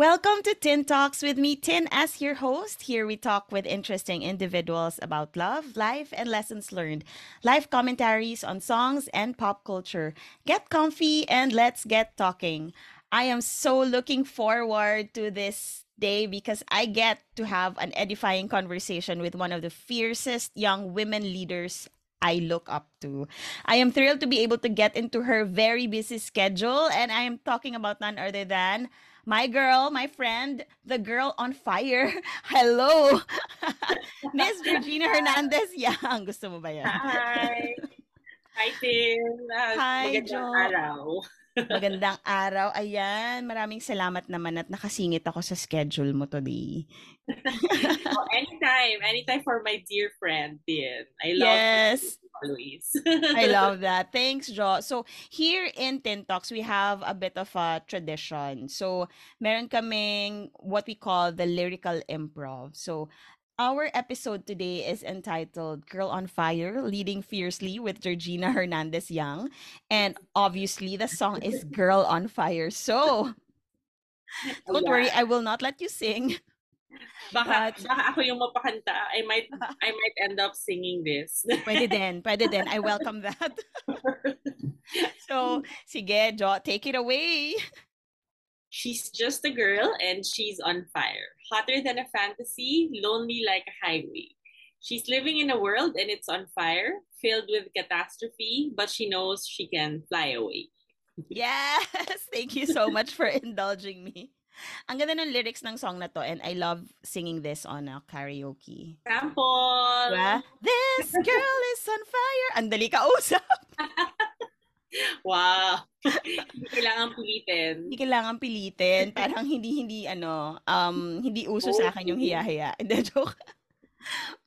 Welcome to Tin Talks with me, Tin, as your host. Here we talk with interesting individuals about love, life, and lessons learned. Life commentaries on songs and pop culture. Get comfy and let's get talking. I am so looking forward to this day because I get to have an edifying conversation with one of the fiercest young women leaders I look up to. I am thrilled to be able to get into her very busy schedule, and I am talking about none other than my girl, my friend, the girl on fire. Hello, Miss Georgina Hernandez Yang. Gusto mo ba yan? Hi. Hi, Tim. Uh, Hi, magandang Jo. araw. Magandang araw. Ayan, maraming salamat naman at nakasingit ako sa schedule mo today. Oh, anytime. Anytime for my dear friend, Tin. I love Yes. you always. I love that. Thanks, Jo. So, here in Tin Talks, we have a bit of a tradition. So, meron kaming what we call the lyrical improv. So, our episode today is entitled Girl on Fire, Leading Fiercely with Georgina Hernandez Yang. And obviously, the song is Girl on Fire. So, don't worry, I will not let you sing. Baka, But- baka ako yung mapakanta. I might I might end up singing this. Pwede din, pwede din. I welcome that. So, sige, Jo, take it away. She's just a girl and she's on fire. Hotter than a fantasy, lonely like a highway. She's living in a world and it's on fire, filled with catastrophe, but she knows she can fly away. Yes! Thank you so much for indulging me. Ang ganda ng lyrics ng song na to and I love singing this on a karaoke. Sample! Diba? This girl is on fire! Ang dali kausap! Wow! Hindi kailangan pilitin. Hindi kailangan pilitin. Parang hindi, hindi, ano, um, hindi uso sa akin yung hiya-hiya. Hindi, joke.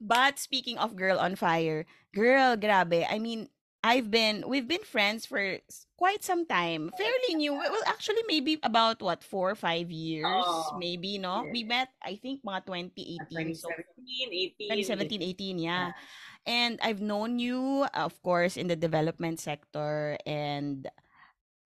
But speaking of Girl on Fire, girl, grabe. I mean, I've been, we've been friends for quite some time. Fairly new. Well, actually, maybe about what, four or five years? Oh, maybe, no? yeah. We met, I think, mga 2018. So, 2017, 18. 2017, 18, yeah. And I've known you, of course, in the development sector and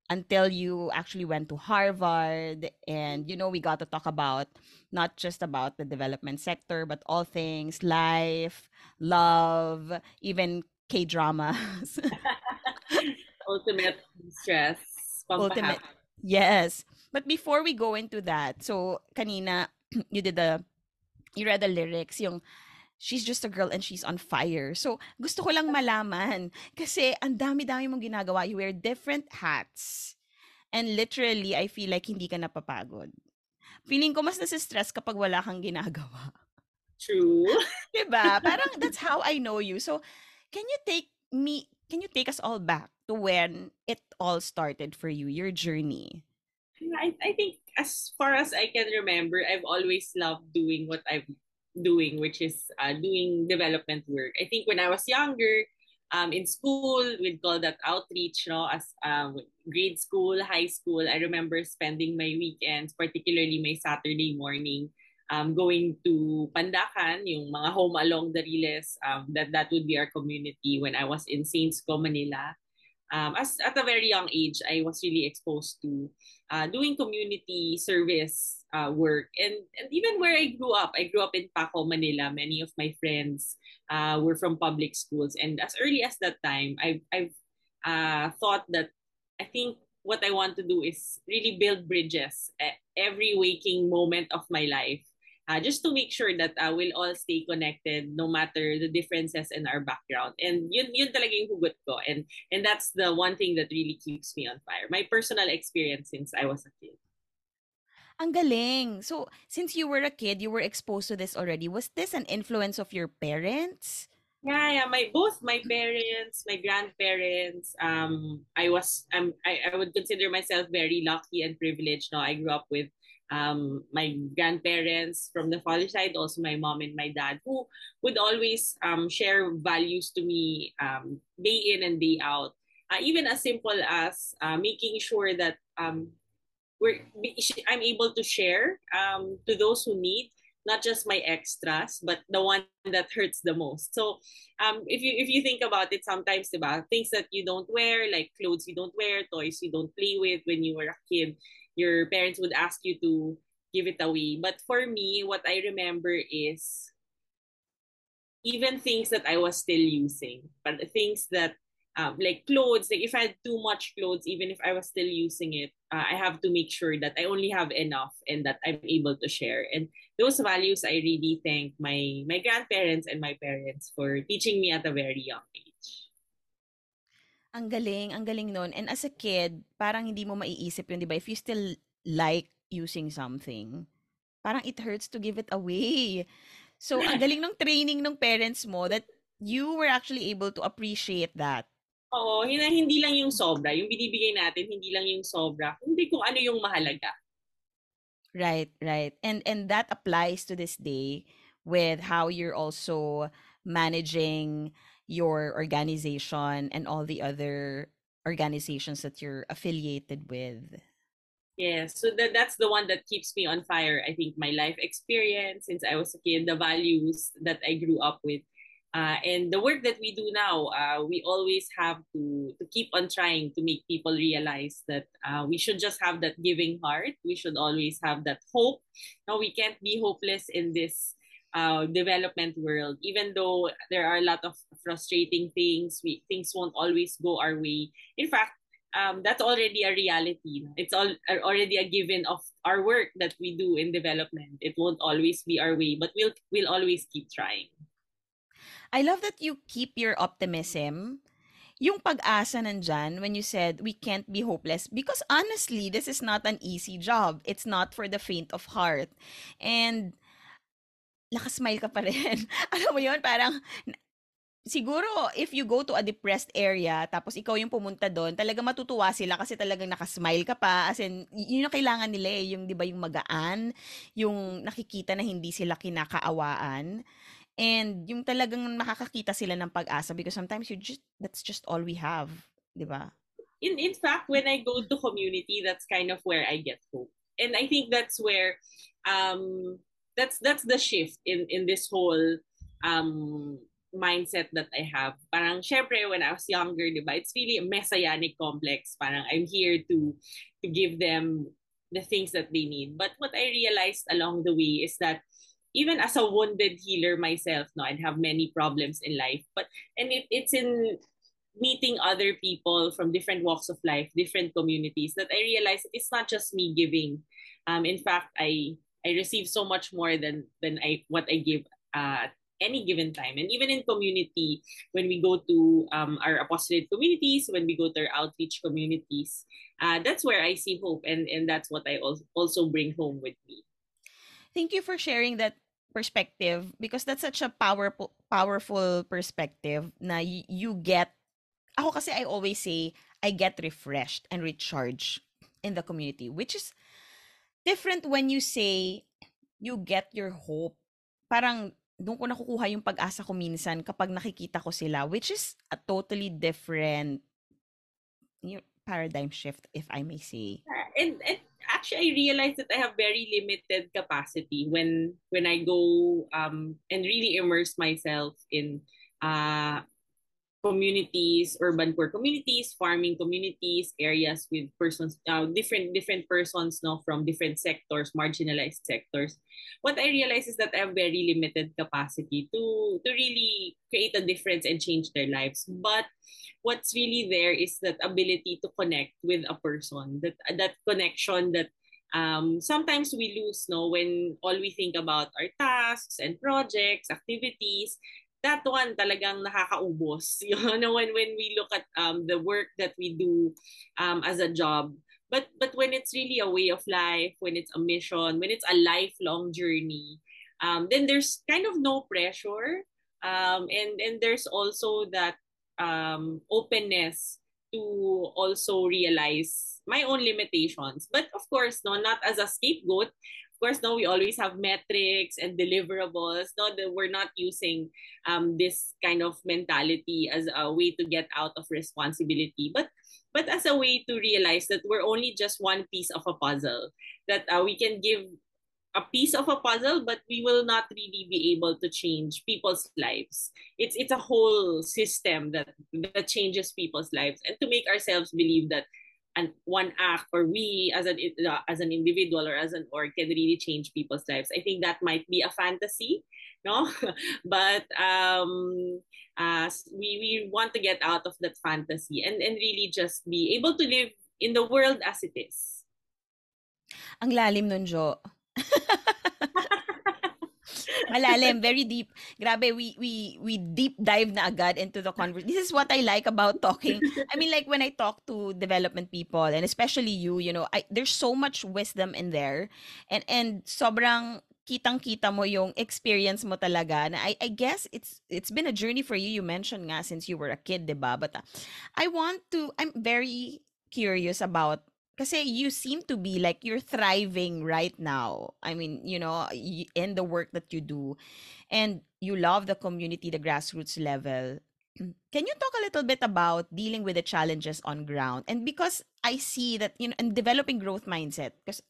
until you actually went to Harvard and you know we got to talk about not just about the development sector but all things life, love, even K-dramas. Ultimate stress. Ultimate. Yes. But before we go into that, so kanina you did the you read the lyrics yung she's just a girl and she's on fire. So gusto ko lang malaman kasi ang dami-dami mong ginagawa. You wear different hats. And literally, I feel like hindi ka napapagod. Feeling ko mas nasa-stress kapag wala kang ginagawa. True. 'Di ba? Parang that's how I know you. So, can you take me, can you take us all back to when it all started for you, your journey? I, I think as far as I can remember, I've always loved doing what I'm doing, which is uh, doing development work. I think when I was younger, um, in school, we'd call that outreach, no? As um, grade school, high school, I remember spending my weekends, particularly my Saturday morning, um, going to Pandacan, yung mga home along the Riles, um, that, that would be our community when I was in Saints Co, Manila. Um, as at a very young age, I was really exposed to uh, doing community service uh, work. And, and even where I grew up, I grew up in Paco, Manila. Many of my friends uh, were from public schools. And as early as that time, I've, I've uh, thought that I think what I want to do is really build bridges every waking moment of my life. Uh, just to make sure that uh, we'll all stay connected no matter the differences in our background. And yun, yun talaga yung hugot ko. And, and that's the one thing that really keeps me on fire. My personal experience since I was a kid. Ang galing. So, since you were a kid, you were exposed to this already. Was this an influence of your parents? Yeah, yeah. My both my parents, my grandparents. Um, I was um, I, I would consider myself very lucky and privileged. No, I grew up with um my grandparents from the father side, also my mom and my dad, who would always um share values to me um day in and day out. Uh, even as simple as uh, making sure that um we're I'm able to share um to those who need not just my extras, but the one that hurts the most. So, um, if you if you think about it, sometimes about things that you don't wear, like clothes you don't wear, toys you don't play with when you were a kid, your parents would ask you to give it away. But for me, what I remember is even things that I was still using, but the things that um, like clothes, like if I had too much clothes, even if I was still using it, uh, I have to make sure that I only have enough and that I'm able to share. And those values, I really thank my my grandparents and my parents for teaching me at a very young age. Ang galing, ang galing nun. And as a kid, parang hindi mo maiisip yun, di ba? If you still like using something, parang it hurts to give it away. So, ang galing ng training ng parents mo that you were actually able to appreciate that. Oo, hindi lang yung sobra. Yung binibigay natin, hindi lang yung sobra. Hindi kung ano yung mahalaga. Right, right. And and that applies to this day with how you're also managing your organization and all the other organizations that you're affiliated with. Yes, so that that's the one that keeps me on fire. I think my life experience since I was a kid, the values that I grew up with, uh, and the work that we do now. Uh, we always have to to keep on trying to make people realize that uh, we should just have that giving heart. We should always have that hope. No, we can't be hopeless in this uh, development world. Even though there are a lot of frustrating things, we things won't always go our way. In fact, um, that's already a reality. It's all already a given of our work that we do in development. It won't always be our way, but we'll we'll always keep trying. I love that you keep your optimism. Yung pag-asa nandyan when you said we can't be hopeless because honestly, this is not an easy job. It's not for the faint of heart. And nakasmile ka pa rin. Alam mo yun, parang siguro if you go to a depressed area tapos ikaw yung pumunta doon, talaga matutuwa sila kasi talagang nakasmile ka pa. As in, yun yung kailangan nila eh, yung 'di ba yung magaan, yung nakikita na hindi sila kinakaawaan. And yung talagang makakakita sila ng pag-asa because sometimes you just that's just all we have, 'di ba? In in fact, when I go to community, that's kind of where I get hope. And I think that's where um that's that's the shift in in this whole um mindset that I have. Parang, syempre, when I was younger, di ba, it's really a messianic complex. Parang, I'm here to, to give them the things that they need. But what I realized along the way is that even as a wounded healer myself, no, I'd have many problems in life. But, and it, it's in meeting other people from different walks of life, different communities, that I realized it's not just me giving. Um, in fact, I I receive so much more than than I what I give uh, any given time. And even in community, when we go to um, our apostolate communities, when we go to our outreach communities, uh, that's where I see hope. And, and that's what I also bring home with me. Thank you for sharing that perspective because that's such a powerful powerful perspective na y- you get ako kasi I always say I get refreshed and recharged in the community which is different when you say you get your hope. Parang doon ko nakukuha yung pag-asa ko minsan kapag nakikita ko sila, which is a totally different paradigm shift, if I may say. And, and actually, I realized that I have very limited capacity when when I go um, and really immerse myself in uh, communities, urban poor communities, farming communities, areas with persons, uh, different different persons, no, from different sectors, marginalized sectors. What I realize is that I have very limited capacity to to really create a difference and change their lives. But what's really there is that ability to connect with a person, that that connection that um, sometimes we lose no when all we think about are tasks and projects activities that one talagang nakakaubos. You know, when when we look at um the work that we do um as a job, but but when it's really a way of life, when it's a mission, when it's a lifelong journey, um then there's kind of no pressure. Um and and there's also that um openness to also realize my own limitations. But of course, no, not as a scapegoat, course, no, we always have metrics and deliverables. No, that we're not using um, this kind of mentality as a way to get out of responsibility, but but as a way to realize that we're only just one piece of a puzzle. That uh, we can give a piece of a puzzle, but we will not really be able to change people's lives. It's it's a whole system that that changes people's lives, and to make ourselves believe that an one act or we as an as an individual or as an org can really change people's lives. I think that might be a fantasy, no, but um, uh, we we want to get out of that fantasy and and really just be able to live in the world as it is. Ang lalim nun, Jo. Malalim, very deep. Grabe, we we we deep dive na agad into the conversation. This is what I like about talking. I mean, like when I talk to development people and especially you, you know, I, there's so much wisdom in there. And and sobrang kitang-kita mo yung experience mo talaga na I, I guess it's it's been a journey for you you mentioned nga since you were a kid 'di ba but uh, I want to I'm very curious about kasi you seem to be like you're thriving right now. I mean, you know, in the work that you do and you love the community, the grassroots level. Can you talk a little bit about dealing with the challenges on ground? And because I see that, you know, and developing growth mindset, because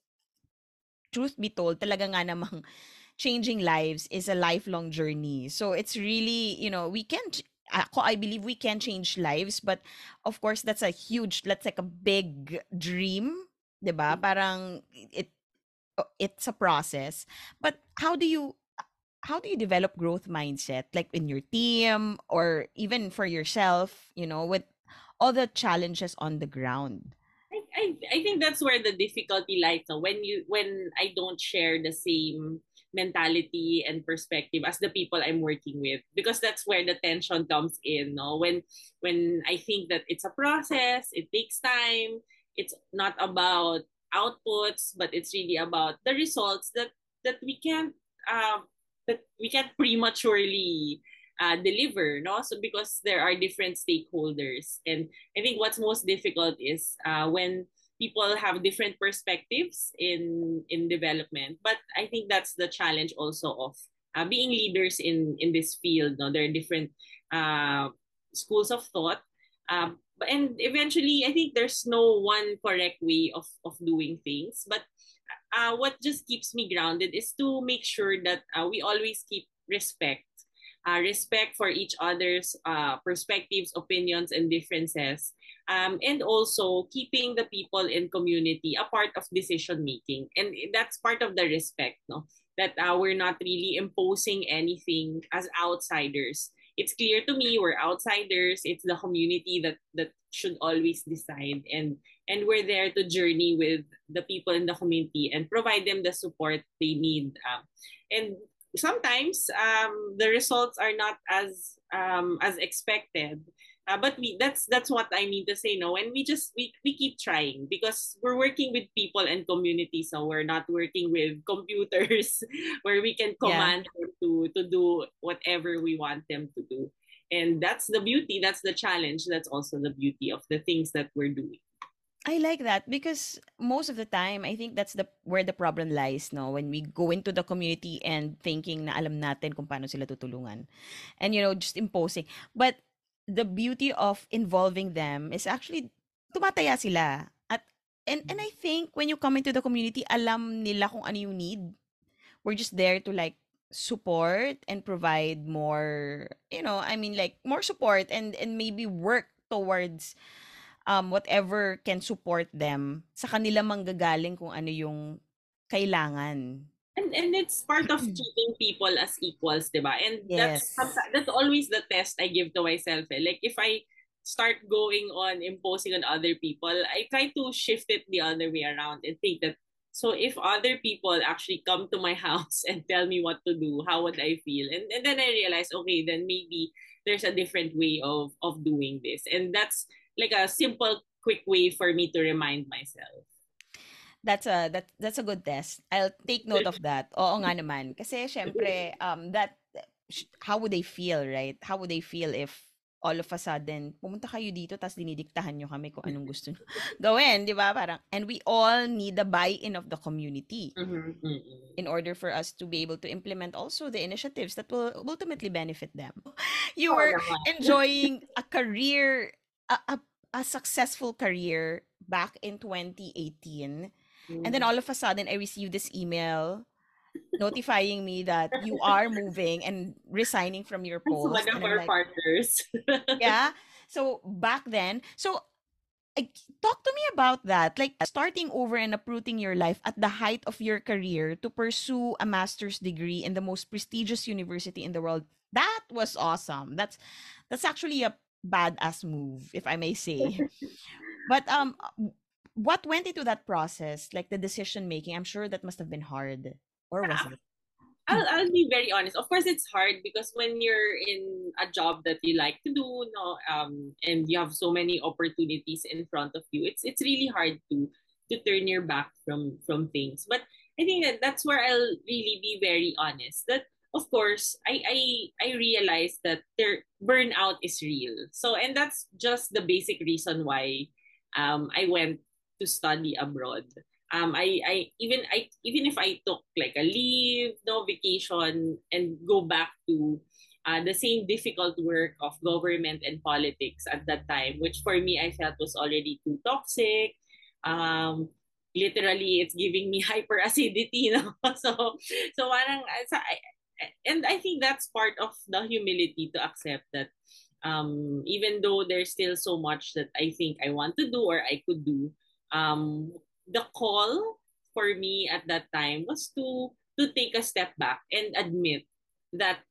truth be told, talaga nga namang changing lives is a lifelong journey. So it's really, you know, we can't ako, I believe we can change lives, but of course, that's a huge, that's like a big dream, di ba? Mm. Parang it, it's a process. But how do you, how do you develop growth mindset, like in your team or even for yourself, you know, with all the challenges on the ground? I, I, I think that's where the difficulty lies. No? When you when I don't share the same mentality and perspective as the people I'm working with. Because that's where the tension comes in no? When when I think that it's a process it takes time it's not about outputs but it's really about the results that that we can't uh, that we can't prematurely uh, deliver no? So because there are different stakeholders. And i think what's most difficult is uh, when people have different perspectives in in development. But i think that's the challenge also of uh, being leaders in in this field no? There are different uh, schools of thought. Um, and eventually i think there's no one correct way of of doing things. But uh, what just keeps me grounded is to make sure that uh, we always keep respect uh, respect for each other's uh, perspectives opinions and differences. Um, and also keeping the people in community a part of decision making. And that's part of the respect no? That uh, we're not really imposing anything as outsiders. It's clear to me we're outsiders. It's the community that that should always decide. And and we're there to journey with the people in the community and provide them the support they need um, and sometimes um, the results are not as um, as expected. Uh, but we that's that's what I mean to say no? And we just we, we keep trying because we're working with people and communities so we're not working with computers where we can command yeah. them to to do whatever we want them to do. And that's the beauty that's the challenge that's also the beauty of the things that we're doing I like that because most of the time I think that's the where the problem lies no when we go into the community and thinking na alam natin kung paano sila tutulungan and you know just imposing but the beauty of involving them is actually tumataya sila. At and and I think when you come into the community, alam nila kung ano yung need. We're just there to like support and provide more, you know, I mean like more support and and maybe work towards um whatever can support them sa kanila manggagaling kung ano yung kailangan. And and it's part of treating people as equals, diba? And yes. that's that's always the test I give to myself. Eh. Like if I start going on imposing on other people, I try to shift it the other way around and think that so if other people actually come to my house and tell me what to do, how would I feel? And, and then I realize, okay, then maybe there's a different way of of doing this. And that's like a simple, quick way for me to remind myself. That's a that that's a good test. I'll take note of that. Oo nga naman. Kasi syempre um that how would they feel, right? How would they feel if all of a sudden pumunta kayo dito tapos dinidiktahan nyo kami kung anong gusto nyo gawin, di ba? Parang and we all need the buy-in of the community mm-hmm, mm-hmm. in order for us to be able to implement also the initiatives that will ultimately benefit them. You were enjoying a career a, a, a successful career back in 2018 and then mm. all of a sudden, I received this email notifying me that you are moving and resigning from your post. One of our like, partners. yeah. So back then, so talk to me about that. Like starting over and uprooting your life at the height of your career to pursue a master's degree in the most prestigious university in the world. That was awesome. That's that's actually a badass move, if I may say. but um what went into that process? Like the decision making, I'm sure that must have been hard. Or was it? I'll, I'll be very honest. Of course, it's hard because when you're in a job that you like to do, no, um, and you have so many opportunities in front of you, it's it's really hard to to turn your back from from things. But I think that that's where I'll really be very honest. That of course, I I I realize that there burnout is real. So and that's just the basic reason why um I went to study abroad um I I even I even if I took like a leave, no vacation and go back to uh, the same difficult work of government and politics at that time, which for me I felt was already too toxic. Um, literally, it's giving me hyperacidity, no? so, so parang, so I, and I think that's part of the humility to accept that um, even though there's still so much that I think I want to do or I could do, um, the call for me at that time was to to take a step back and admit that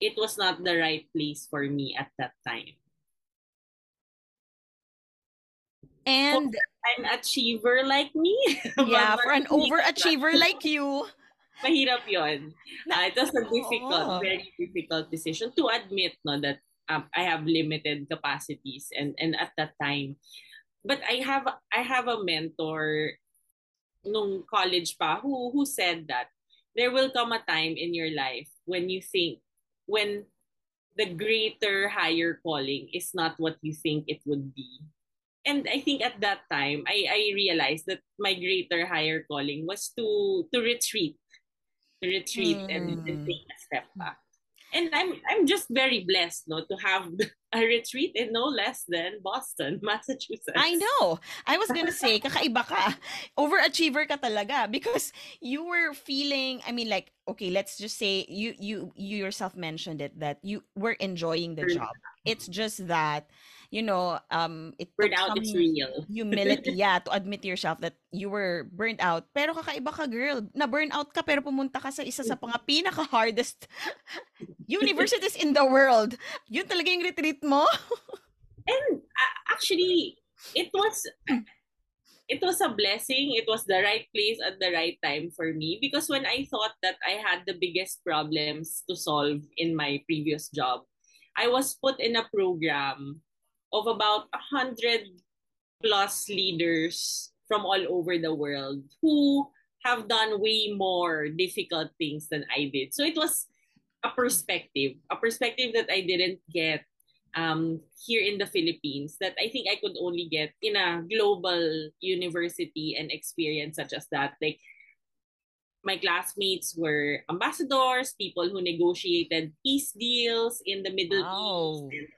it was not the right place for me at that time. And for an achiever like me. Yeah, for an overachiever like you. Mahirap yon. Uh, it was a difficult, oh. very difficult decision to admit no, that um, I have limited capacities and and at that time but I have I have a mentor nung college pa who who said that there will come a time in your life when you think when the greater higher calling is not what you think it would be. And I think at that time I I realized that my greater higher calling was to to retreat. Retreat mm. and, and hmm. take a step back and I'm I'm just very blessed no to have a retreat in no less than Boston, Massachusetts. I know. I was gonna say, kakaiba ka. Overachiever ka talaga because you were feeling, I mean like, okay, let's just say you you you yourself mentioned it that you were enjoying the job. It's just that you know, um, it burnt out is real. humility, yeah, to admit yourself that you were burnt out. Pero kakaiba ka, girl. Na burn out ka, pero pumunta ka sa isa sa mga pinaka-hardest universities in the world. Yun talaga yung retreat mo? And uh, actually, it was it was a blessing. It was the right place at the right time for me because when I thought that I had the biggest problems to solve in my previous job, I was put in a program of about a hundred plus leaders from all over the world who have done way more difficult things than I did. So it was a perspective, a perspective that I didn't get um, here in the Philippines that I think I could only get in a global university and experience such as that. Like my classmates were ambassadors, people who negotiated peace deals in the Middle wow. East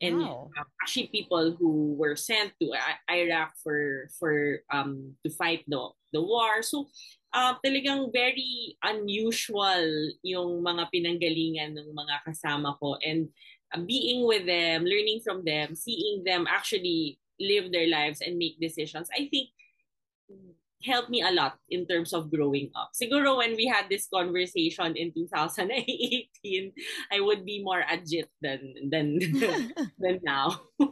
and wow. uh, actually people who were sent to Iraq for for um to fight the the war so uh, talagang very unusual yung mga pinanggalingan ng mga kasama ko and uh, being with them learning from them seeing them actually live their lives and make decisions i think helped me a lot in terms of growing up. Siguro when we had this conversation in 2018, I would be more agit than than than now.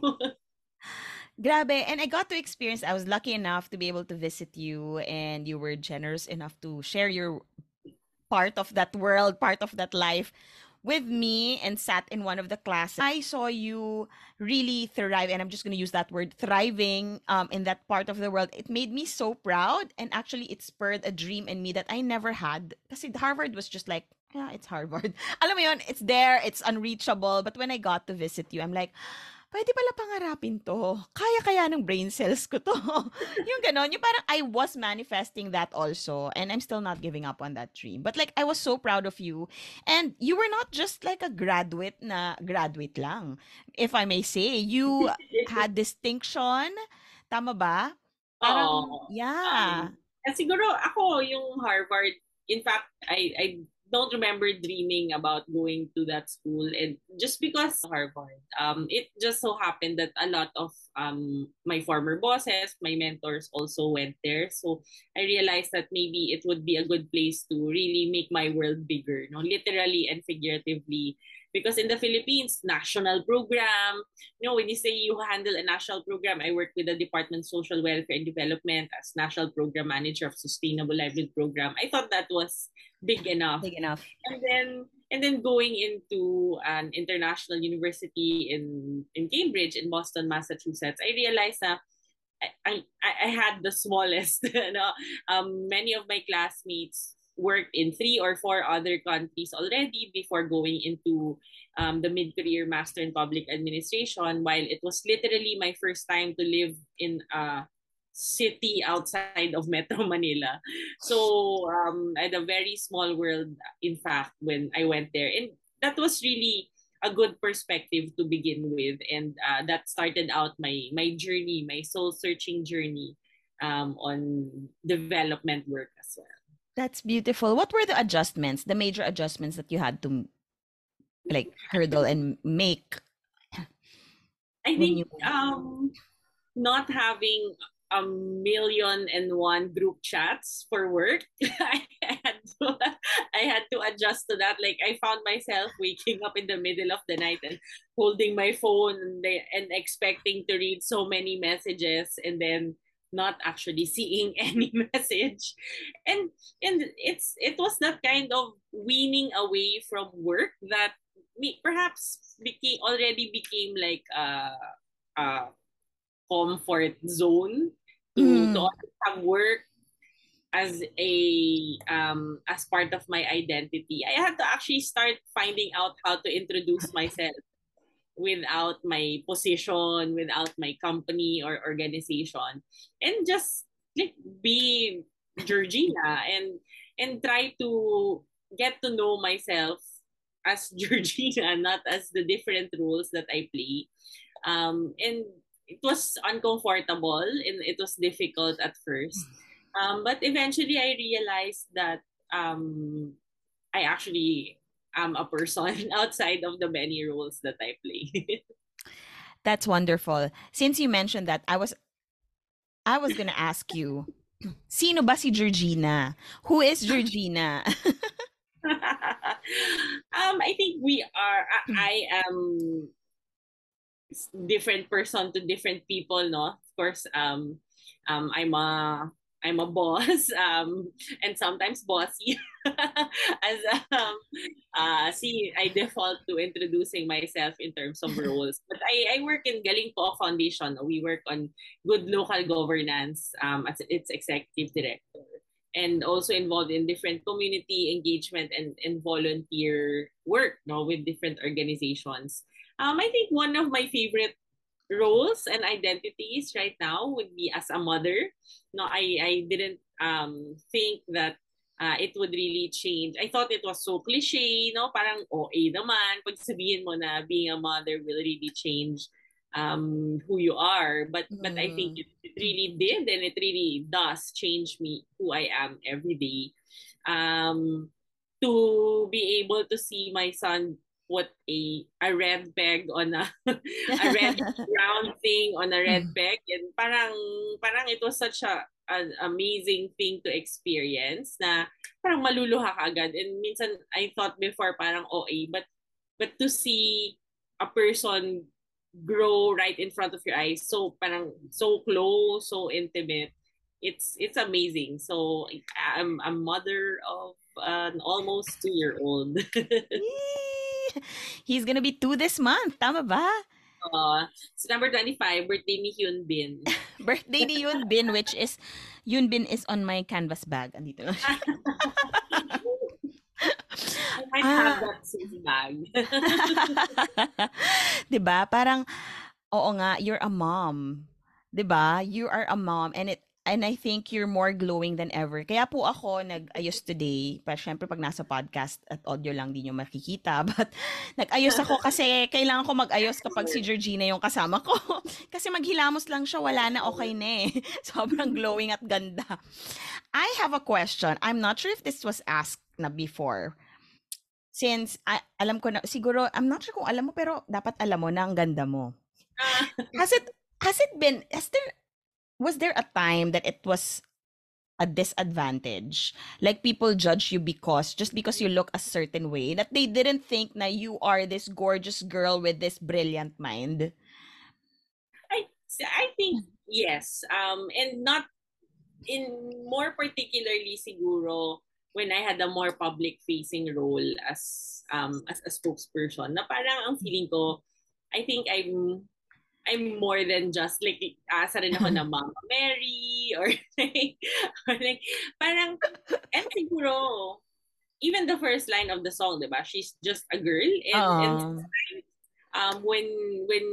Grabe. And I got to experience, I was lucky enough to be able to visit you and you were generous enough to share your part of that world, part of that life with me and sat in one of the classes, I saw you really thrive, and I'm just going to use that word, thriving um, in that part of the world. It made me so proud, and actually, it spurred a dream in me that I never had. Because Harvard was just like, yeah, it's Harvard. Alam mo yun, it's there, it's unreachable. But when I got to visit you, I'm like, pwede pala pangarapin to. Kaya-kaya ng brain cells ko to. yung ganon, yung parang I was manifesting that also and I'm still not giving up on that dream. But like, I was so proud of you. And you were not just like a graduate na graduate lang. If I may say, you had distinction. Tama ba? Parang, yeah. Um, siguro ako, yung Harvard, in fact, I, I don't remember dreaming about going to that school. And just because Harvard um it just so happened that a lot of um my former bosses my mentors also went there. So I realized that maybe it would be a good place to really make my world bigger know literally and figuratively because in the Philippines, national program, you know, when you say you handle a national program, I work with the Department of Social Welfare and Development as National Program Manager of Sustainable Livelihood Program. I thought that was big enough. Big enough. And then and then going into an international university in in Cambridge in Boston, Massachusetts, I realized that I, I, I had the smallest. You know, um, many of my classmates worked in three or four other countries already before going into um, the mid-career master in public administration while it was literally my first time to live in a city outside of metro manila. So um, i had a very small world in fact when i went there. And that was really a good perspective to begin with. And uh, that started out my my journey my soul searching journey um, on development work as well that's beautiful. What were the adjustments, the major adjustments that you had to like hurdle and make? I think um not having a million and one group chats for work. I had to I had to adjust to that. Like I found myself waking up in the middle of the night and holding my phone and, and expecting to read so many messages and then not actually seeing any message and and it's it was that kind of weaning away from work that me perhaps became already became like a, a comfort zone to, mm. to have work as a um as part of my identity i had to actually start finding out how to introduce myself without my position, without my company or organization, and just like be Georgina and and try to get to know myself as Georgina, not as the different roles that I play. Um, and it was uncomfortable and it was difficult at first. Um, but eventually I realized that um, I actually am a person outside of the many roles that I play. That's wonderful. Since you mentioned that, I was I was gonna ask you, sino ba si Georgina? Who is Georgina? um, I think we are. I, I am different person to different people. No, of course. Um, um, I'm a I'm a boss um, and sometimes bossy as um, uh, see I default to introducing myself in terms of roles but I, I work in Galing Pook Foundation. We work on good local governance um, as its executive director. And also involved in different community engagement and, and volunteer work no, with different organizations. Um, I think one of my favorite roles and identities right now would be as a mother. No, I I didn't um think that uh, it would really change. I thought it was so cliche, no? Parang OA naman. Pag sabihin mo na being a mother will really change um, who you are. But mm. but I think it, it really did and it really does change me who I am every day. Um, to be able to see my son put a a red peg on a a red round thing on a red mm. peg and parang parang it was such a an amazing thing to experience na parang maluluha ka agad and minsan I thought before parang OA but but to see a person grow right in front of your eyes so parang so close so intimate it's it's amazing so I'm a mother of an almost two year old He's gonna be two this month. Tama ba? Uh, so number 25, birthday ni Hyun Bin. birthday ni Hyun Bin, which is, Hyun Bin is on my canvas bag. Andito lang siya. I might ah. have that same bag. diba? Parang, oo nga, you're a mom. Diba? You are a mom and it and I think you're more glowing than ever. Kaya po ako nag-ayos today. Pa syempre pag nasa podcast at audio lang din yung makikita. But nag-ayos ako kasi kailangan ko mag-ayos kapag si Georgina yung kasama ko. kasi maghilamos lang siya, wala na okay na eh. Sobrang glowing at ganda. I have a question. I'm not sure if this was asked na before. since I, alam ko na siguro I'm not sure kung alam mo pero dapat alam mo na ang ganda mo. Ah, Has it has it been has there was there a time that it was a disadvantage? Like people judge you because just because you look a certain way that they didn't think na you are this gorgeous girl with this brilliant mind. I I think yes. Um and not in more particularly siguro when I had a more public facing role as um as a spokesperson na parang ang feeling ko I think I'm I'm more than just like asa rin ako na Mama Mary or like, or like parang and siguro even the first line of the song, diba? She's just a girl and, and um when when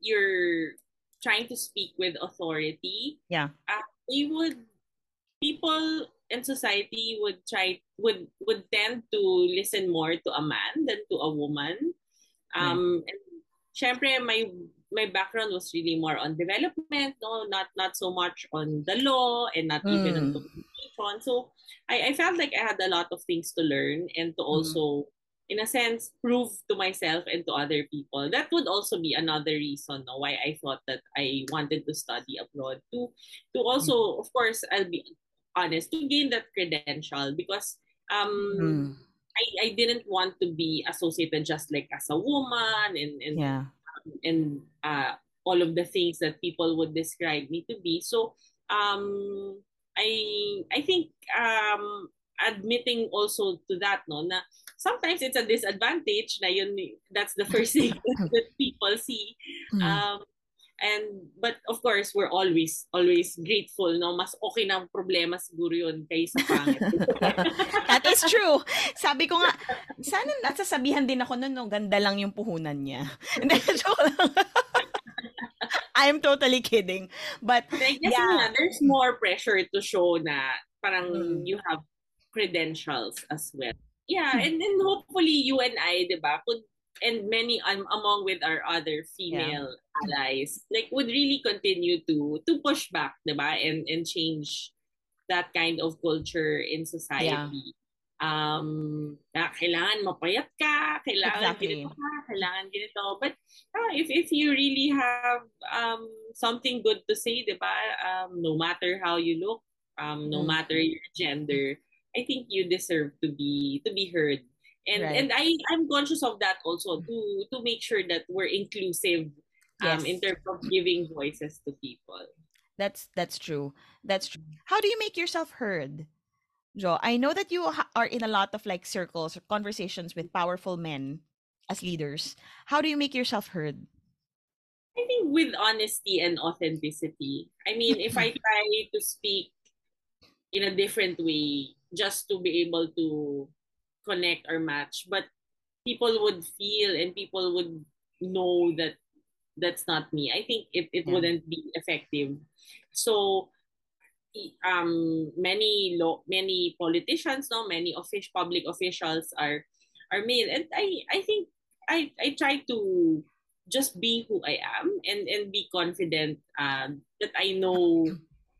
you're trying to speak with authority, Yeah. uh, you would people in society would try would would tend to listen more to a man than to a woman. Um and syempre my my background was really more on development, no, not not so much on the law and not even on Mm. communication. So I, I felt like I had a lot of things to learn and to also in a sense prove to myself and to other people. That would also be another reason no, why I thought that I wanted to study abroad. To to also of course I'll be honest to gain that credential because um Mm. I, I didn't want to be associated just like as a woman and and Yeah. And uh, all of the things that people would describe me to be. So um, I I think um, admitting also to that no na sometimes it's a disadvantage na yun that's the first thing that people see Mm. um, and but of course we're always always grateful no mas okay na ang problema siguro yun kaysa pangit That is true. Sabi ko nga, sana nasasabihan din ako nun, no, ganda lang yung puhunan niya. Hindi, joke lang. I'm totally kidding. But, I guess Yeah. nga, there's more pressure to show na parang Mm. you have credentials as well. Yeah, Hmm. and then hopefully you and I, di ba, could, and many um, among with our other female allies, like would really continue to to push back, di ba, and and change that kind of culture in society. Um, na kailangan mapayat ka, kailangan Exactly. ganito ka, kailangan ganito. But ah, if if you really have um something good to say, 'di ba? Um no matter how you look, um no Mm. matter your gender, I think you deserve to be to be heard. And Right. and I I'm conscious of that also to to make sure that we're inclusive um in terms of giving voices to people. that's that's true. That's true. How do you make yourself heard? Jo, I know that you ha- are in a lot of like circles or conversations with powerful men as leaders. How do you make yourself heard? I think with honesty and authenticity. I mean, if I try to speak in a different way just to be able to connect or match, but people would feel and people would know that that's not me. I think it, it Yeah. wouldn't be effective. So um many law many politicians no many official public officials are are male and I I think I I try to just be who I am and and be confident um that I know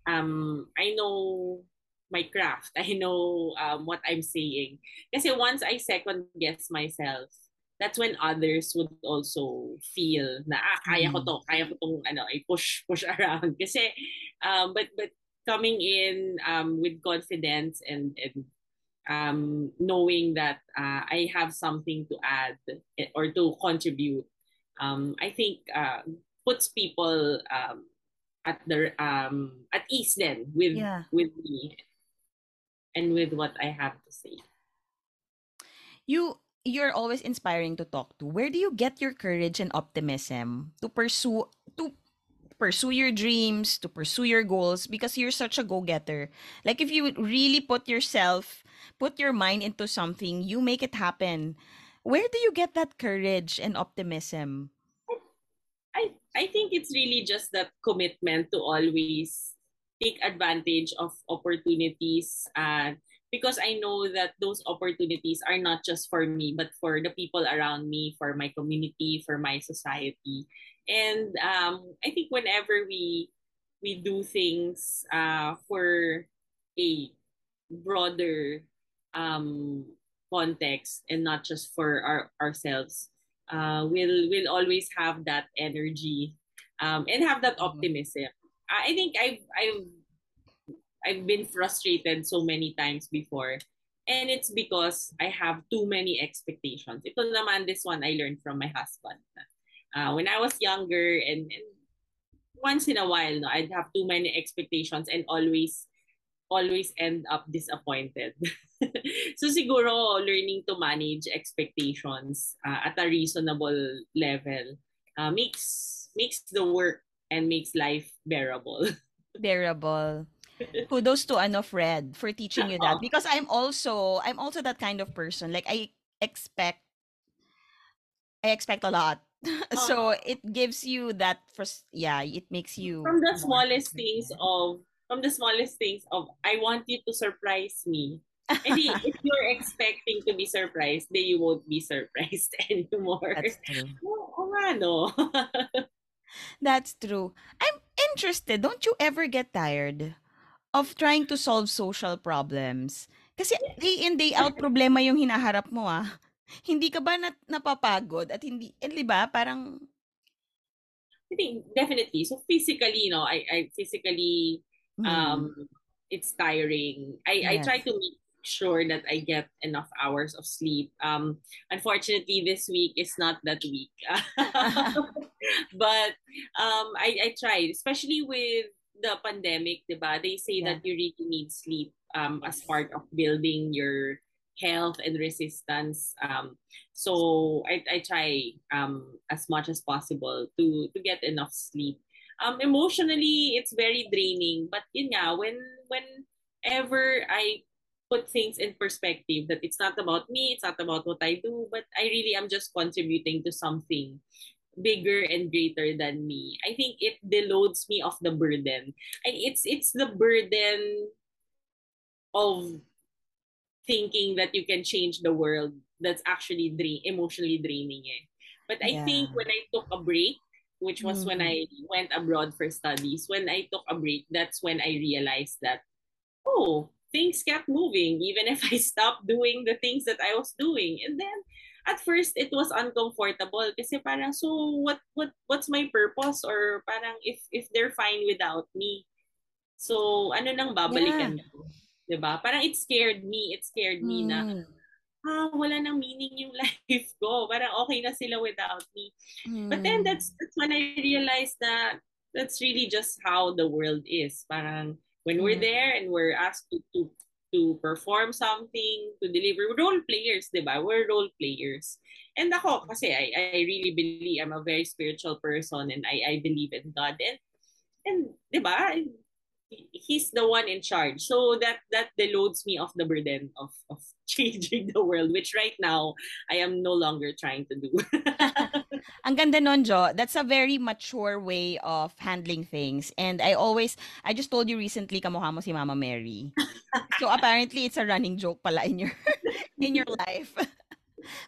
um I know my craft. I know um, what I'm saying. Kasi once I second guess myself, that's when others would also feel na ah, kaya ko to, kaya ko tong ano, I push push around. Kasi um but but coming in um with confidence and and um knowing that uh, I have something to add eh, or to contribute um I think uh, puts people um at the um at ease then with Yeah. with me and with what I have to say. You you're always inspiring to talk to. Where do you get your courage and optimism to pursue to pursue your dreams, to pursue your goals because you're such a go-getter. Like if you really put yourself, put your mind into something, you make it happen. Where do you get that courage and optimism? I I think it's really just that commitment to always take advantage of opportunities and because I know that those opportunities are not just for me but for the people around me, for my community, for my society. And um, I think whenever we we do things uh, for a broader um, context and not just for our ourselves, uh, we'll we'll always have that energy um, and have that Mm-hmm. optimism. I think I've I've I've been frustrated so many times before. And it's because I have too many expectations. Ito naman, this one I learned from my husband. Uh, when I was younger and, and once in a while, no, I'd have too many expectations and always always end up disappointed. so siguro learning to manage expectations uh, at a reasonable level uh, makes makes the work and makes life bearable. Bearable. Kudos to ano Fred for teaching you that oh. because I'm also I'm also that kind of person. Like I expect I expect a lot. so oh. it gives you that first yeah, it makes you from the smallest things of from the smallest things of I want you to surprise me. And if you're expecting to be surprised, then you won't be surprised anymore. That's true. Oo oh, no? That's true. I'm interested. Don't you ever get tired of trying to solve social problems? Kasi day in, day out problema yung hinaharap mo ah. Hindi ka ba nat- napapagod at hindi, eh, di ba? Parang, I think definitely. So physically, you know, I, I physically um it's tiring. I, I yes. try to make sure that I get enough hours of sleep. Um unfortunately this week is not that week. but um I, I try, especially with the pandemic, diba? They say Yeah. that you really need sleep um as part of building your health and resistance. Um so I, I try um as much as possible to to get enough sleep. Um emotionally it's very draining, but yun nga, when whenever I put things in perspective that it's not about me, it's not about what I do, but I really am just contributing to something bigger and greater than me. I think it deloads me of the burden. And it's it's the burden of thinking that you can change the world that's actually drain emotionally draining eh. But I think when I took a break, which was when Mhm. I went abroad for studies, when I took a break, that's when I realized that oh, things kept moving even if I stopped doing the things that I was doing. And then at first it was uncomfortable kasi parang so what what what's my purpose or parang if if they're fine without me. So ano nang Yeah. babalikan ko? 'Di ba? Parang it scared me. It scared me na Mm. ah, wala nang meaning yung life ko. Parang okay na sila without me. But then Mm. that's that's when I realized that that's really just how the world is. Parang when we're Mm. there and we're asked to to, to perform something, to deliver role players, 'di ba? We're role players. And ako kasi I I really believe I'm a very spiritual person and I I believe in God. And and 'di ba? He's the one in charge. So that that deloads me of the burden of of changing the world, which right now I am no longer trying to do. Ang ganda nun, Jo. That's a very mature way of handling things. And I always, I just told you recently, kamukha mo si Mama Mary. So apparently, it's a running joke pala in your, in your life.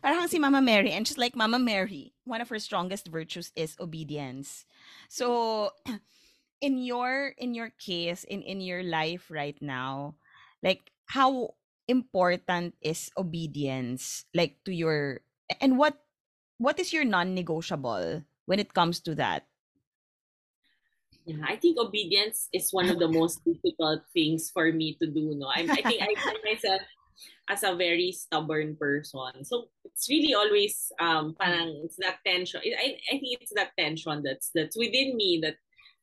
Parang si Mama Mary. And just like Mama Mary, one of her strongest virtues is obedience. So, in your, in your case, in, in your life right now, like, how important is obedience, like, to your, and what what is your non-negotiable when it comes to that? Yeah, I think obedience is one of the most difficult things for me to do. No, I, I think I find myself as a very stubborn person. So it's really always um parang it's that tension. I I think it's that tension that's that's within me that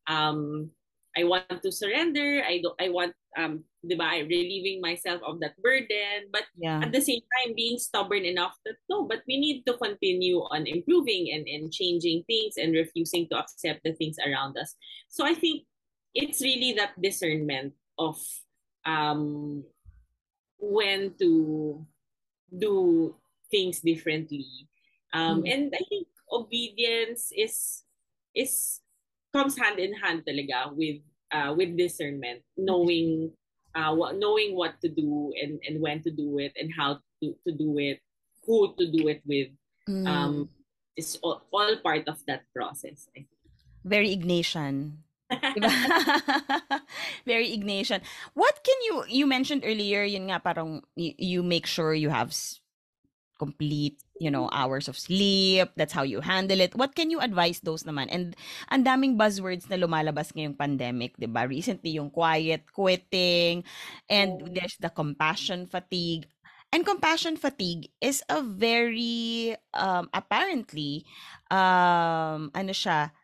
um I want to surrender. I don't. I want um diba, relieving myself of that burden, but yeah. at the same time being stubborn enough that no, but we need to continue on improving and, and changing things and refusing to accept the things around us. So I think it's really that discernment of um when to do things differently. Um, Mm. and I think obedience is is comes hand in hand talaga with uh, with discernment, knowing uh, what, knowing what to do and, and when to do it and how to, to do it, who to do it with. Mm. Um, it's all, all part of that process. I think. Very Ignatian. Very Ignatian. What can you, you mentioned earlier, yun nga parang you, you make sure you have complete you know hours of sleep that's how you handle it. What can you advise those naman? And ang daming buzzwords na lumalabas ngayong pandemic 'di ba? Recently yung quiet quitting and Oh. there's the compassion fatigue. And compassion fatigue is a very um apparently um ano siya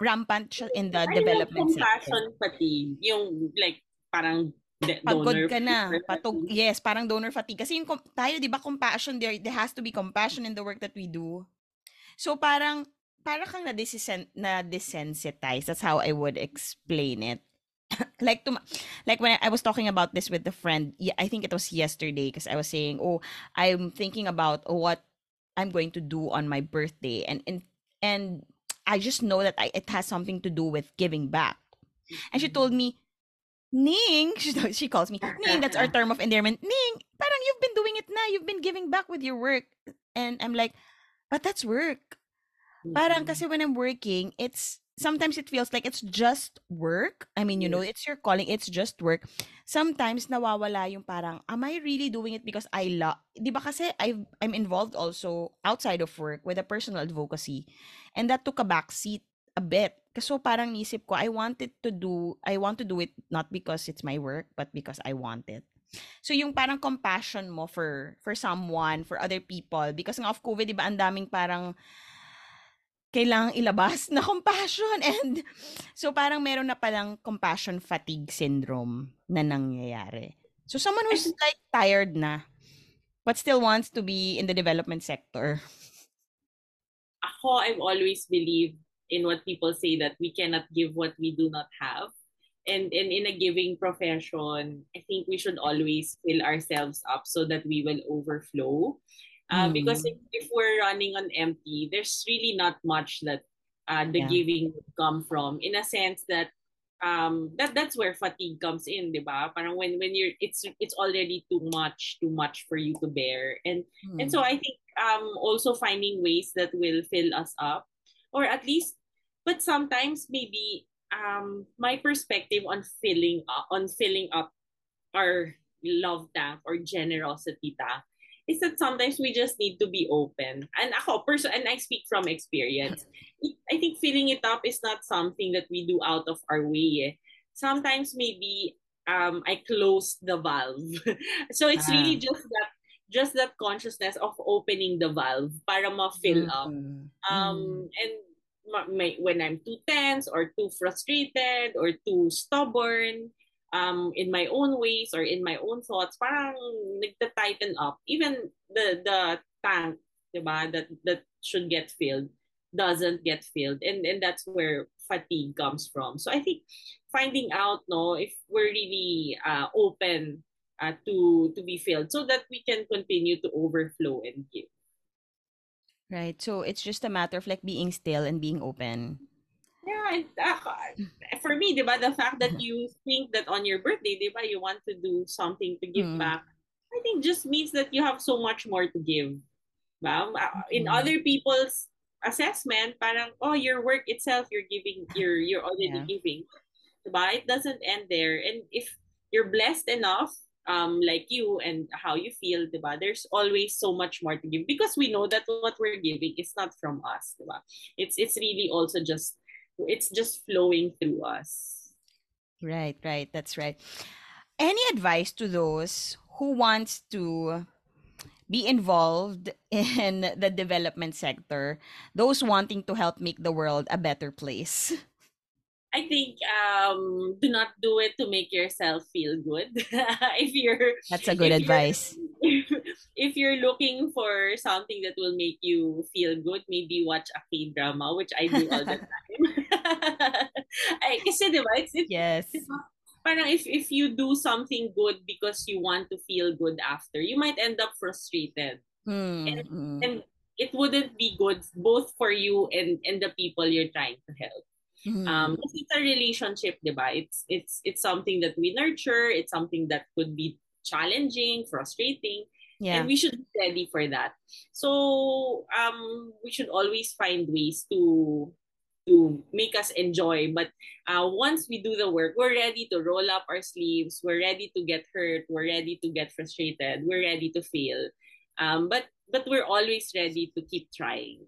rampant siya in the Ano yung development sector. compassion fatigue? Yung like parang de- Pagod ka na. Patog, yes, parang donor fatigue. Kasi yung, tayo, di ba, compassion, there, there has to be compassion in the work that we do. So, parang, parang kang na-desensitize. Na That's how I would explain it. like, to, like when I, I was talking about this with a friend, yeah, I think it was yesterday, because I was saying, oh, I'm thinking about what I'm going to do on my birthday. And, and, and I just know that I, it has something to do with giving back. And she told me, Ning, she, calls me, Ning, that's our term of endearment. Ning, parang you've been doing it na. You've been giving back with your work. And I'm like, but that's work. Parang Mhm. kasi when I'm working, it's, sometimes it feels like it's just work. I mean, you know, it's your calling, it's just work. Sometimes nawawala yung parang, am I really doing it because I love, di ba kasi I've, I'm involved also outside of work with a personal advocacy. And that took a back seat a bit. So parang nisip ko, I wanted to do, I want to do it not because it's my work, but because I want it. So yung parang compassion mo for for someone, for other people, because nga of COVID, di ba, ang daming parang kailangang ilabas na compassion and so parang meron na palang compassion fatigue syndrome na nangyayari. So someone who's like tired na but still wants to be in the development sector. Ako, I've always believed in what people say that we cannot give what we do not have. And, and in a giving profession, I think we should always fill ourselves up so that we will overflow. Uh, Because Mm. if, if we're running on empty, there's really not much that uh, the Yeah. giving would come from. In a sense that um that that's where fatigue comes in, di ba? Parang when when you're it's it's already too much, too much for you to bear. And and so Mm. I think um also finding ways that will fill us up or at least but sometimes maybe um my perspective on filling up on filling up our love tank or generosity tank is that sometimes we just need to be open. And ako, person, and I speak from experience. I think filling it up is not something that we do out of our way. Eh. Sometimes maybe um I close the valve. so it's really Ah. just that just that consciousness of opening the valve para ma-fill up. Mm. Mm. Um and may, when I'm too tense or too frustrated or too stubborn um in my own ways or in my own thoughts parang nagta-tighten up. Even the the tank diba that that should get filled doesn't get filled. And and that's where fatigue comes from. So i think finding out no if we're really uh, open uh, to to be filled so that we can continue to overflow and give Right. So it's just a matter of like being still and being open. Yeah, and, uh, for me, diba, the fact that you think that on your birthday, diba, you want to do something to give Mm. back, I think just means that you have so much more to give. Diba? Uh, In Mm. other people's assessment, parang, oh, your work itself, you're giving, you're, you're already Yeah. giving. Diba? It doesn't end there. And if you're blessed enough, um, like you and how you feel, diba, there's always so much more to give because we know that what we're giving is not from us. Diba? It's, it's really also just it's just flowing through us. Right, right. That's right. Any advice to those who wants to be involved in the development sector, those wanting to help make the world a better place? I think um, do not do it to make yourself feel good. if you're That's a good if advice. If you're looking for something that will make you feel good, maybe watch a K drama, which I do all the time. Ay, kasi diba, it's, it's Yes. parang if if you do something good because you want to feel good after, you might end up frustrated. Hmm, hmm. and it wouldn't be good both for you and and the people you're trying to help Hmm. um it's a relationship diba it's it's it's something that we nurture. It's something that could be challenging frustrating yeah. and we should be ready for that. So um we should always find ways to to make us enjoy. But uh, once we do the work we're ready to roll up our sleeves. We're ready to get hurt. We're ready to get frustrated. We're ready to fail. Um, but but we're always ready to keep trying.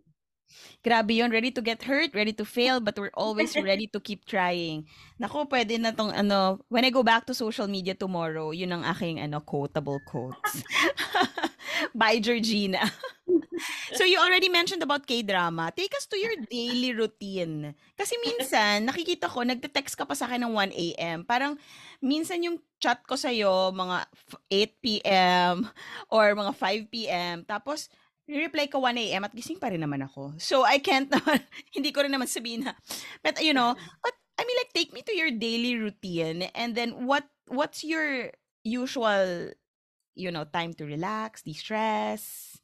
Grabe yun, ready to get hurt, ready to fail, but we're always ready to keep trying. Nako, pwede na tong ano, when I go back to social media tomorrow, yun ang aking ano, quotable quotes. By Georgina. so you already mentioned about K-drama. Take us to your daily routine. Kasi minsan, nakikita ko, nagte-text ka pa sa akin ng 1 a.m. Parang, minsan yung chat ko sa'yo, mga 8 p.m. or mga 5 p.m. Tapos, reply ko 1 a.m. at gising pa rin naman ako. So, I can't naman, hindi ko rin naman sabihin na, but you know, but I mean like, take me to your daily routine and then what, what's your usual, you know, time to relax, de-stress?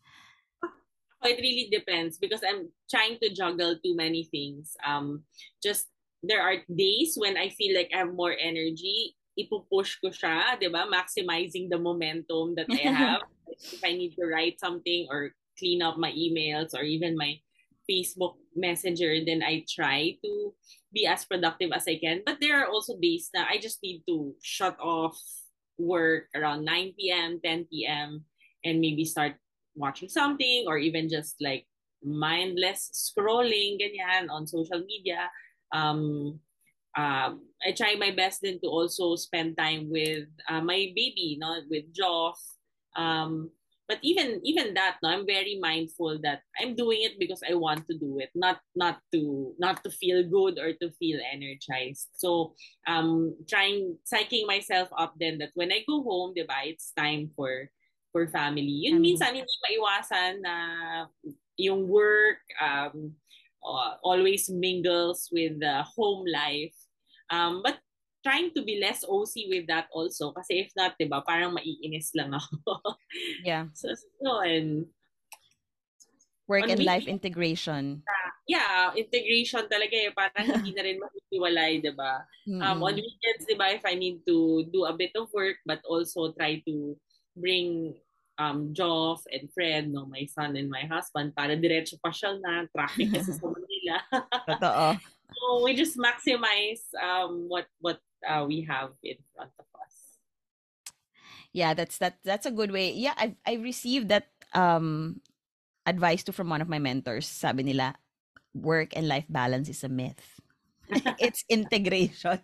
It really depends because I'm trying to juggle too many things. Um, just, there are days when I feel like I have more energy, ipupush ko siya, di ba? Maximizing the momentum that I have. if I need to write something or clean up my emails or even my Facebook Messenger, then I try to be as productive as I can. But there are also days that I just need to shut off work around 9 p.m., 10 p.m., and maybe start watching something or even just like mindless scrolling ganyan on social media. Um, um, I try my best then to also spend time with uh, my baby, no, with Joff. Um, but even even that no i'm very mindful that i'm doing it because i want to do it not not to not to feel good or to feel energized. So um trying psyching myself up then that when i go home diba it's time for for family. Yun mm-hmm. minsan hindi maiwasan na yung work um uh, always mingles with the home life. Um but trying to be less OC with that also. Kasi if not, di ba, parang maiinis lang ako. yeah. So, so and Work and life integration. Uh, yeah, integration talaga eh. Parang hindi na rin mahihiwalay, di ba? Mm-hmm. Um, on weekends, di ba, if I need to do a bit of work, but also try to bring um, Joff and Fred, no, my son and my husband, para diretso pasyal na, traffic kasi sa Manila. Totoo. so we just maximize um, what what uh, we have in front of us. Yeah, that's that. That's a good way. Yeah, i've I received that um advice too from one of my mentors. Sabi nila, work and life balance is a myth. it's integration.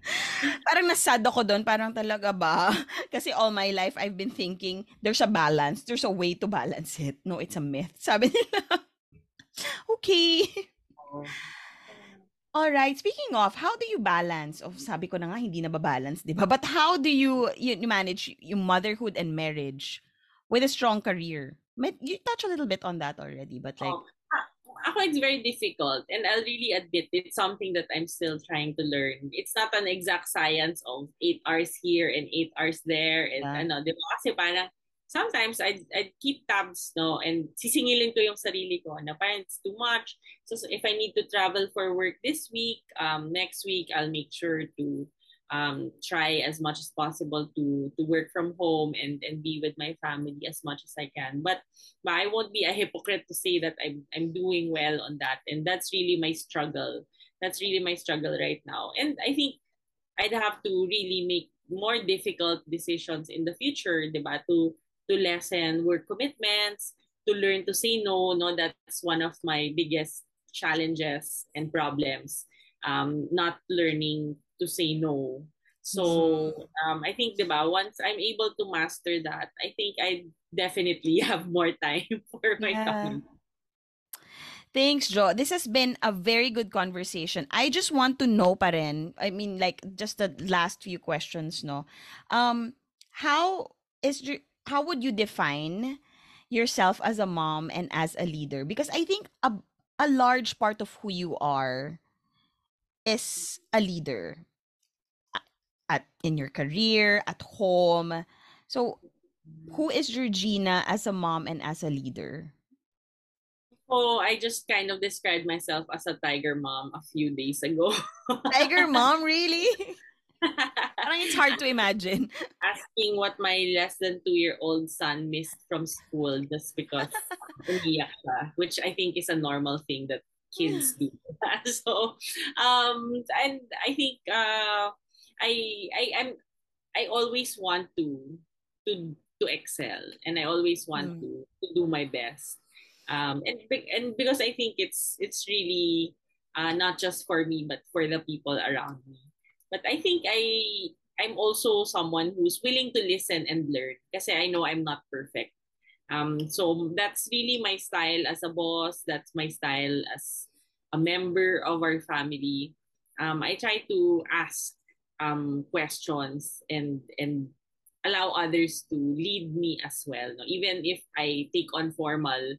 parang nasad ako doon, parang talaga ba? Kasi all my life I've been thinking there's a balance, there's a way to balance it. No, it's a myth. Sabi nila. okay. Oh. All right. Speaking of, how do you balance? Of oh, sabi ko na nga hindi na ba-balance, 'di ba? But how do you you manage yung motherhood and marriage with a strong career? You touch a little bit on that already, but like oh, ako it's very difficult and I'll really admit it's something that I'm still trying to learn. It's not an exact science of 8 hours here and 8 hours there and yeah. ano, 'di ba? Kasi parang sometimes I'd, I'd keep tabs, no, and sisingilin ko yung sarili ko na parang it's too much. So, so if I need to travel for work this week, um, next week, I'll make sure to um, try as much as possible to to work from home and and be with my family as much as I can. But, but I won't be a hypocrite to say that I'm I'm doing well on that, and that's really my struggle. That's really my struggle right now, and I think I'd have to really make more difficult decisions in the future, diba? To to lessen work commitments, to learn to say no. No, that's one of my biggest challenges and problems. Um, not learning to say no. So mm-hmm. um, I think, diba, once I'm able to master that, I think I definitely have more time for my yeah. family. Thanks, Jo. This has been a very good conversation. I just want to know pa rin, I mean, like, just the last few questions, no? Um, how is how would you define yourself as a mom and as a leader? Because I think a, a large part of who you are is a leader at in your career, at home. So who is Georgina as a mom and as a leader? Oh, I just kind of described myself as a tiger mom a few days ago. tiger mom, really? Parang it's hard to imagine. Asking what my less than two-year-old son missed from school just because umiyak siya, which I think is a normal thing that kids do. so, um, and I think uh, I I am I always want to to to excel and I always want mm. to, to do my best. Um, and and because I think it's it's really uh, not just for me but for the people around me. But I think I I'm also someone who's willing to listen and learn because I know I'm not perfect. Um, so that's really my style as a boss. That's my style as a member of our family. Um, I try to ask um, questions and and allow others to lead me as well. No? Even if I take on formal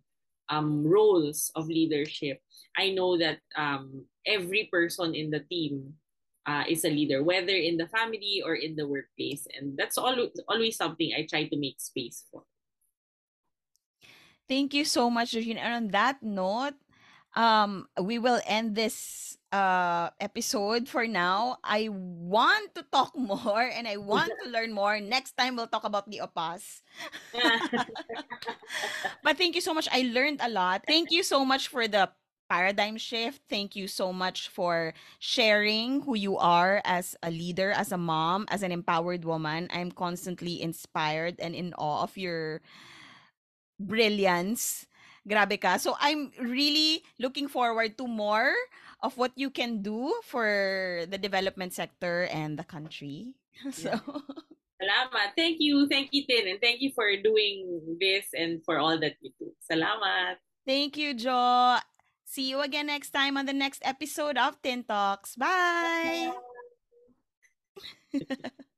um, roles of leadership, I know that um, every person in the team uh, is a leader, whether in the family or in the workplace. And that's always, always something I try to make space for. Thank you so much, Regine. And on that note, um we will end this uh episode for now i want to talk more and i want to learn more next time we'll talk about the opas but thank you so much i learned a lot thank you so much for the paradigm shift thank you so much for sharing who you are as a leader as a mom as an empowered woman i'm constantly inspired and in awe of your brilliance Grabe ka. So I'm really looking forward to more of what you can do for the development sector and the country. so Salamat. Thank you. Thank you, Tin. And thank you for doing this and for all that you do. Salamat. Thank you, Jo. See you again next time on the next episode of Tin Talks. Bye. Bye.